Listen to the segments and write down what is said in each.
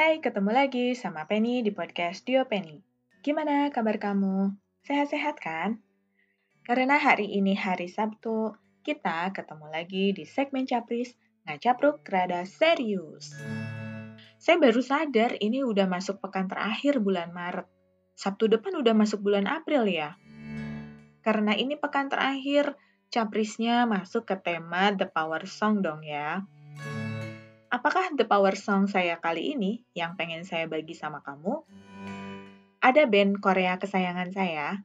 Hai, ketemu lagi sama Penny di podcast Dio Penny. Gimana kabar kamu? Sehat-sehat kan? Karena hari ini hari Sabtu, kita ketemu lagi di segmen Capris Ngacapruk Rada Serius. Saya baru sadar ini udah masuk pekan terakhir bulan Maret. Sabtu depan udah masuk bulan April ya. Karena ini pekan terakhir, Caprisnya masuk ke tema The Power Song dong ya. Apakah The Power Song saya kali ini yang pengen saya bagi sama kamu? Ada band Korea kesayangan saya,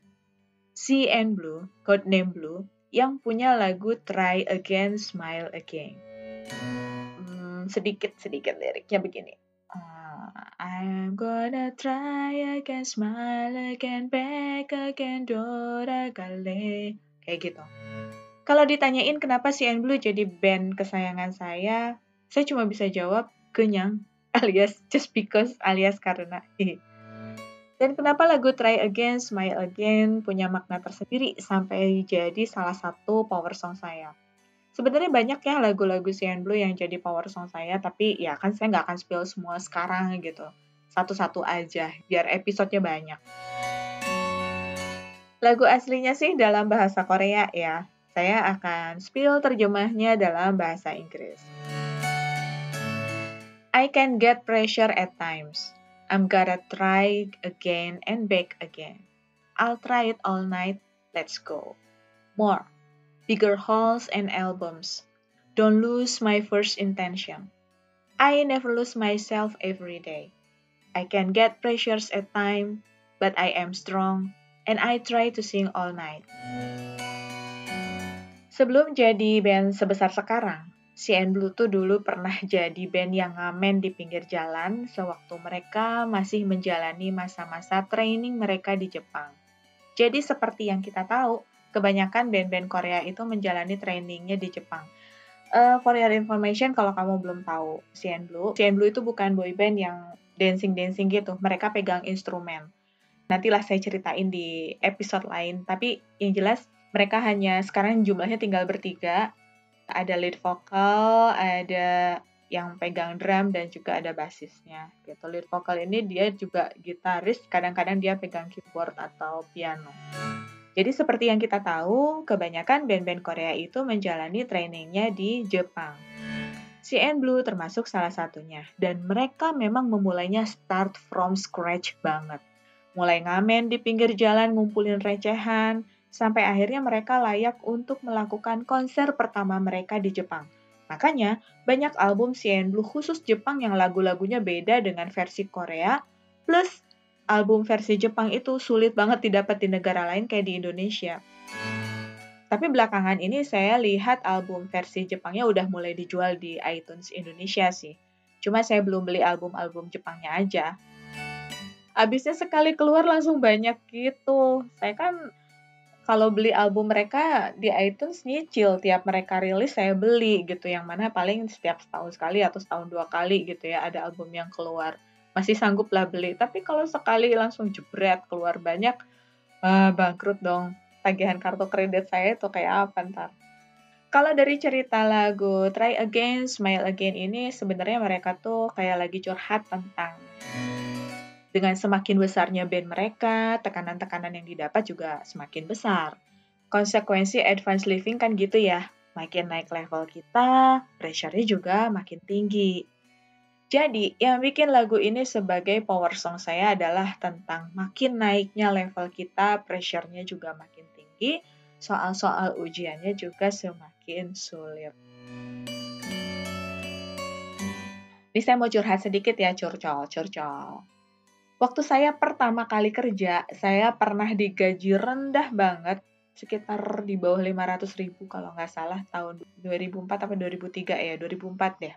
CN Blue, Codename Blue, yang punya lagu Try Again, Smile Again. Hmm, sedikit-sedikit liriknya begini. Uh, I'm gonna try again, smile again, back again, doragale. Kayak gitu. Kalau ditanyain kenapa CN Blue jadi band kesayangan saya, saya cuma bisa jawab kenyang alias just because alias karena. Dan kenapa lagu Try Again, Smile Again punya makna tersendiri sampai jadi salah satu power song saya. Sebenarnya banyak ya lagu-lagu CN Blue yang jadi power song saya, tapi ya kan saya nggak akan spill semua sekarang gitu. Satu-satu aja, biar episodenya banyak. Lagu aslinya sih dalam bahasa Korea ya. Saya akan spill terjemahnya dalam bahasa Inggris. I can get pressure at times. I'm gonna try again and back again. I'll try it all night. Let's go. More. Bigger halls and albums. Don't lose my first intention. I never lose myself every day. I can get pressures at time, but I am strong and I try to sing all night. Sebelum jadi band sebesar sekarang, CN Blue tuh dulu pernah jadi band yang ngamen di pinggir jalan sewaktu mereka masih menjalani masa-masa training mereka di Jepang. Jadi seperti yang kita tahu, kebanyakan band-band Korea itu menjalani trainingnya di Jepang. Uh, for your information, kalau kamu belum tahu CN Blue, CN Blue itu bukan boy band yang dancing-dancing gitu, mereka pegang instrumen. Nantilah saya ceritain di episode lain, tapi yang jelas mereka hanya sekarang jumlahnya tinggal bertiga, ada lead vokal, ada yang pegang drum dan juga ada basisnya gitu. Lead vokal ini dia juga gitaris, kadang-kadang dia pegang keyboard atau piano. Jadi seperti yang kita tahu, kebanyakan band-band Korea itu menjalani trainingnya di Jepang. CN Blue termasuk salah satunya, dan mereka memang memulainya start from scratch banget. Mulai ngamen di pinggir jalan ngumpulin recehan, sampai akhirnya mereka layak untuk melakukan konser pertama mereka di Jepang. Makanya, banyak album CN Blue khusus Jepang yang lagu-lagunya beda dengan versi Korea, plus album versi Jepang itu sulit banget didapat di negara lain kayak di Indonesia. Tapi belakangan ini saya lihat album versi Jepangnya udah mulai dijual di iTunes Indonesia sih. Cuma saya belum beli album-album Jepangnya aja. Abisnya sekali keluar langsung banyak gitu. Saya kan kalau beli album mereka di iTunes nyicil tiap mereka rilis saya beli gitu. Yang mana paling setiap setahun sekali atau setahun dua kali gitu ya ada album yang keluar. Masih sanggup lah beli. Tapi kalau sekali langsung jebret keluar banyak uh, bangkrut dong. Tagihan kartu kredit saya itu kayak apa ntar? Kalau dari cerita lagu Try Again, Smile Again ini sebenarnya mereka tuh kayak lagi curhat tentang dengan semakin besarnya band mereka, tekanan-tekanan yang didapat juga semakin besar. Konsekuensi advance living kan gitu ya, makin naik level kita, pressure-nya juga makin tinggi. Jadi, yang bikin lagu ini sebagai power song saya adalah tentang makin naiknya level kita, pressure-nya juga makin tinggi, soal-soal ujiannya juga semakin sulit. Ini saya mau curhat sedikit ya, curcol, curcol. Waktu saya pertama kali kerja, saya pernah digaji rendah banget, sekitar di bawah 500 ribu kalau nggak salah tahun 2004 atau 2003 ya, 2004 deh.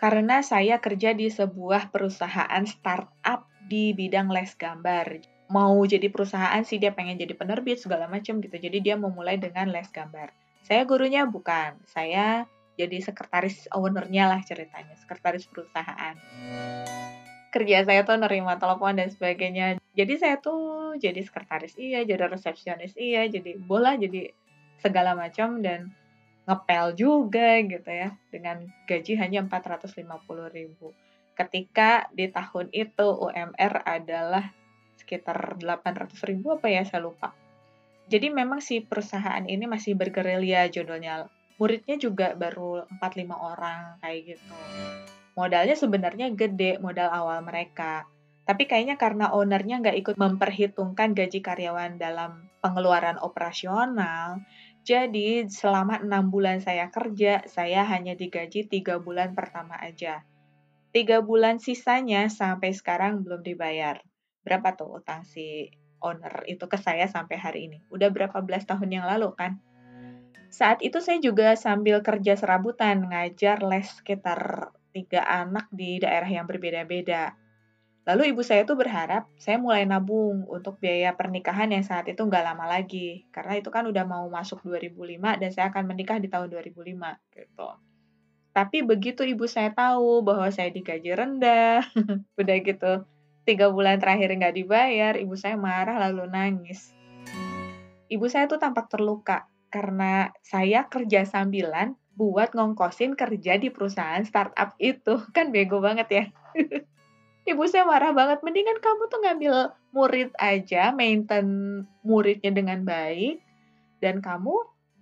Karena saya kerja di sebuah perusahaan startup di bidang les gambar. Mau jadi perusahaan sih dia pengen jadi penerbit segala macam gitu. Jadi dia memulai dengan les gambar. Saya gurunya bukan, saya jadi sekretaris ownernya lah ceritanya, sekretaris perusahaan kerja saya tuh nerima telepon dan sebagainya. Jadi saya tuh jadi sekretaris iya, jadi resepsionis iya, jadi bola jadi segala macam dan ngepel juga gitu ya dengan gaji hanya 450 ribu. ketika di tahun itu UMR adalah sekitar 800 ribu apa ya saya lupa. Jadi memang si perusahaan ini masih bergerilya judulnya. Muridnya juga baru 4-5 orang kayak gitu. Modalnya sebenarnya gede modal awal mereka. Tapi kayaknya karena ownernya nggak ikut memperhitungkan gaji karyawan dalam pengeluaran operasional, jadi selama enam bulan saya kerja, saya hanya digaji tiga bulan pertama aja. Tiga bulan sisanya sampai sekarang belum dibayar. Berapa tuh utang si owner itu ke saya sampai hari ini? Udah berapa belas tahun yang lalu kan? Saat itu saya juga sambil kerja serabutan ngajar les sekitar tiga anak di daerah yang berbeda-beda. Lalu ibu saya tuh berharap saya mulai nabung untuk biaya pernikahan yang saat itu nggak lama lagi. Karena itu kan udah mau masuk 2005 dan saya akan menikah di tahun 2005 gitu. Tapi begitu ibu saya tahu bahwa saya digaji rendah, udah gitu, tiga bulan terakhir nggak dibayar, ibu saya marah lalu nangis. Ibu saya tuh tampak terluka karena saya kerja sambilan buat ngongkosin kerja di perusahaan startup itu. Kan bego banget ya. ibu saya marah banget. Mendingan kamu tuh ngambil murid aja, maintain muridnya dengan baik, dan kamu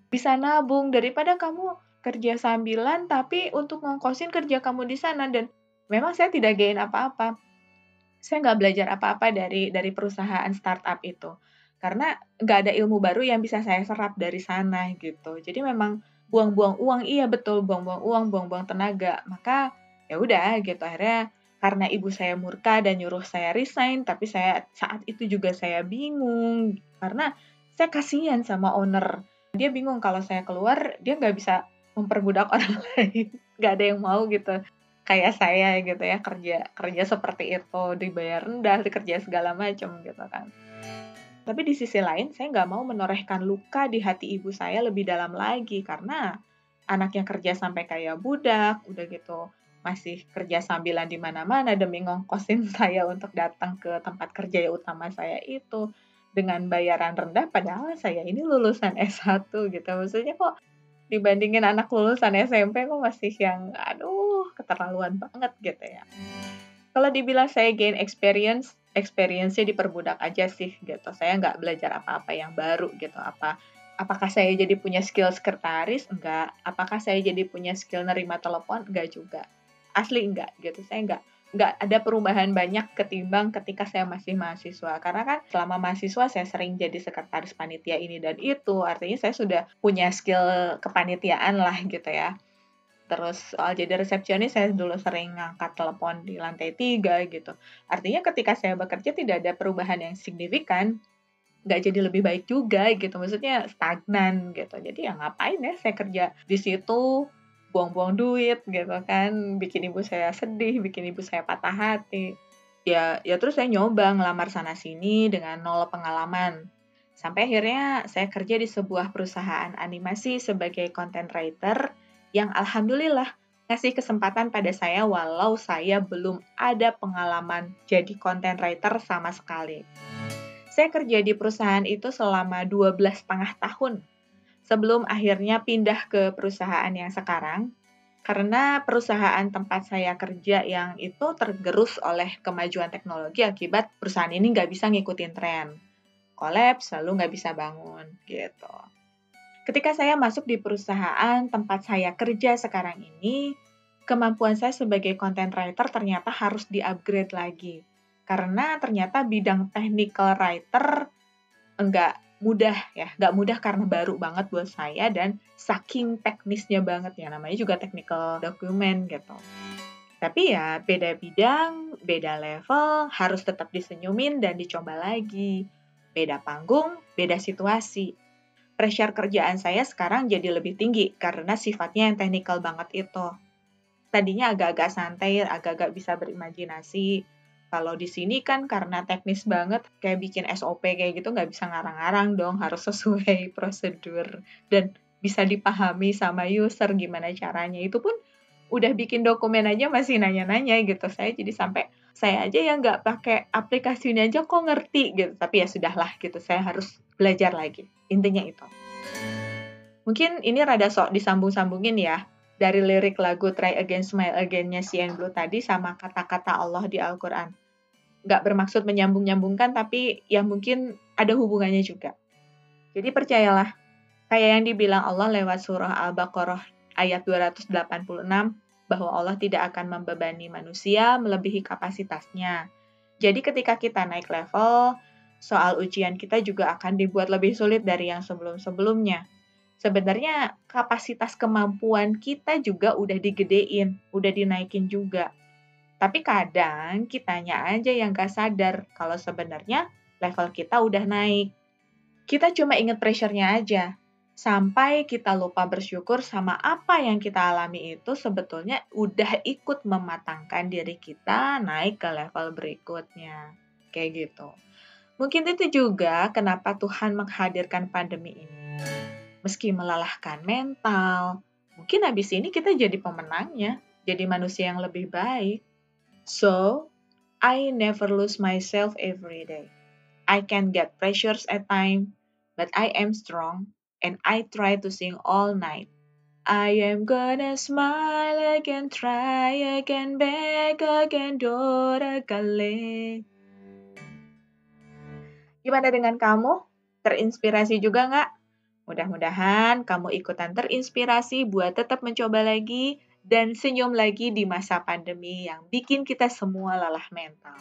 bisa nabung daripada kamu kerja sambilan tapi untuk ngongkosin kerja kamu di sana dan memang saya tidak gain apa-apa. Saya nggak belajar apa-apa dari dari perusahaan startup itu karena nggak ada ilmu baru yang bisa saya serap dari sana gitu. Jadi memang buang-buang uang iya betul buang-buang uang, buang-buang tenaga. Maka ya udah gitu akhirnya karena ibu saya murka dan nyuruh saya resign, tapi saya saat itu juga saya bingung karena saya kasihan sama owner. Dia bingung kalau saya keluar, dia nggak bisa memperbudak orang lain. Nggak ada yang mau gitu. Kayak saya gitu ya, kerja kerja seperti itu, dibayar rendah, dikerja segala macam gitu kan. Tapi di sisi lain, saya nggak mau menorehkan luka di hati ibu saya lebih dalam lagi, karena anaknya kerja sampai kayak budak, udah gitu masih kerja sambilan di mana-mana demi ngongkosin saya untuk datang ke tempat kerja utama saya itu dengan bayaran rendah padahal saya ini lulusan S1 gitu. Maksudnya kok dibandingin anak lulusan SMP kok masih yang aduh keterlaluan banget gitu ya. Kalau dibilang saya gain experience, experience-nya diperbudak aja sih gitu. Saya nggak belajar apa-apa yang baru gitu. Apa apakah saya jadi punya skill sekretaris? Enggak. Apakah saya jadi punya skill nerima telepon? Enggak juga asli enggak gitu saya enggak nggak ada perubahan banyak ketimbang ketika saya masih mahasiswa karena kan selama mahasiswa saya sering jadi sekretaris panitia ini dan itu artinya saya sudah punya skill kepanitiaan lah gitu ya terus soal jadi resepsionis saya dulu sering ngangkat telepon di lantai tiga gitu. Artinya ketika saya bekerja tidak ada perubahan yang signifikan. Nggak jadi lebih baik juga gitu. Maksudnya stagnan gitu. Jadi ya ngapain ya saya kerja di situ buang-buang duit gitu kan. Bikin ibu saya sedih bikin ibu saya patah hati. Ya ya terus saya nyoba ngelamar sana sini dengan nol pengalaman. Sampai akhirnya saya kerja di sebuah perusahaan animasi sebagai content writer yang alhamdulillah ngasih kesempatan pada saya walau saya belum ada pengalaman jadi content writer sama sekali. Saya kerja di perusahaan itu selama 12 setengah tahun sebelum akhirnya pindah ke perusahaan yang sekarang karena perusahaan tempat saya kerja yang itu tergerus oleh kemajuan teknologi akibat perusahaan ini nggak bisa ngikutin tren. Kolaps, lalu nggak bisa bangun, gitu. Ketika saya masuk di perusahaan tempat saya kerja sekarang ini, kemampuan saya sebagai content writer ternyata harus di-upgrade lagi. Karena ternyata bidang technical writer enggak mudah ya, nggak mudah karena baru banget buat saya dan saking teknisnya banget ya, namanya juga technical document gitu. Tapi ya beda bidang, beda level, harus tetap disenyumin dan dicoba lagi. Beda panggung, beda situasi. Pressure kerjaan saya sekarang jadi lebih tinggi karena sifatnya yang teknikal banget itu. Tadinya agak-agak santai, agak-agak bisa berimajinasi, kalau di sini kan karena teknis banget, kayak bikin SOP kayak gitu nggak bisa ngarang-ngarang dong, harus sesuai prosedur dan bisa dipahami sama user gimana caranya. Itu pun udah bikin dokumen aja masih nanya-nanya gitu. Saya jadi sampai saya aja yang nggak pakai aplikasi ini aja kok ngerti gitu. Tapi ya sudahlah gitu, saya harus belajar lagi. Intinya itu. Mungkin ini rada sok disambung-sambungin ya. dari lirik lagu Try Again Smile Again-nya CN Blue tadi sama kata-kata Allah di Al-Quran. Nggak bermaksud menyambung-nyambungkan, tapi ya mungkin ada hubungannya juga. Jadi percayalah, kayak yang dibilang Allah lewat surah Al-Baqarah ayat 286, bahwa Allah tidak akan membebani manusia melebihi kapasitasnya. Jadi ketika kita naik level, soal ujian kita juga akan dibuat lebih sulit dari yang sebelum-sebelumnya. Sebenarnya kapasitas kemampuan kita juga udah digedein, udah dinaikin juga. Tapi kadang kitanya aja yang gak sadar kalau sebenarnya level kita udah naik. Kita cuma inget pressure-nya aja, sampai kita lupa bersyukur sama apa yang kita alami itu sebetulnya udah ikut mematangkan diri kita naik ke level berikutnya. Kayak gitu. Mungkin itu juga kenapa Tuhan menghadirkan pandemi ini. Meski melelahkan mental, mungkin habis ini kita jadi pemenangnya, jadi manusia yang lebih baik. So, I never lose myself every day. I can get pressures at time, but I am strong and I try to sing all night. I am gonna smile again, try again, beg again, doragale. Gimana dengan kamu? Terinspirasi juga nggak? Mudah-mudahan kamu ikutan terinspirasi buat tetap mencoba lagi dan senyum lagi di masa pandemi yang bikin kita semua lelah mental.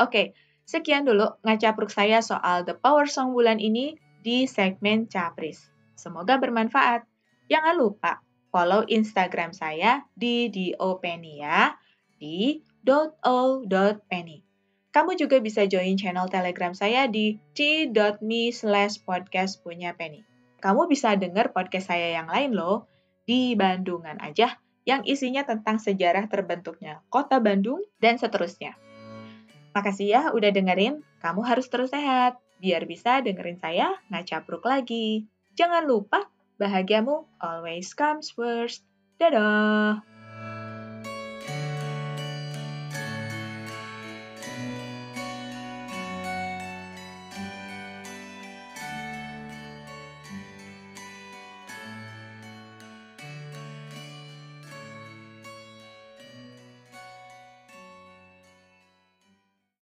Oke, sekian dulu ngacapruk saya soal The Power Song bulan ini di segmen Capris. Semoga bermanfaat. Jangan lupa follow Instagram saya di diopenia di .o.penny. Kamu juga bisa join channel Telegram saya di t.me slash podcast punya Penny. Kamu bisa dengar podcast saya yang lain loh, di Bandungan aja, yang isinya tentang sejarah terbentuknya kota Bandung dan seterusnya. Makasih ya udah dengerin, kamu harus terus sehat biar bisa dengerin saya ngacapruk lagi. Jangan lupa, bahagiamu always comes first. Dadah!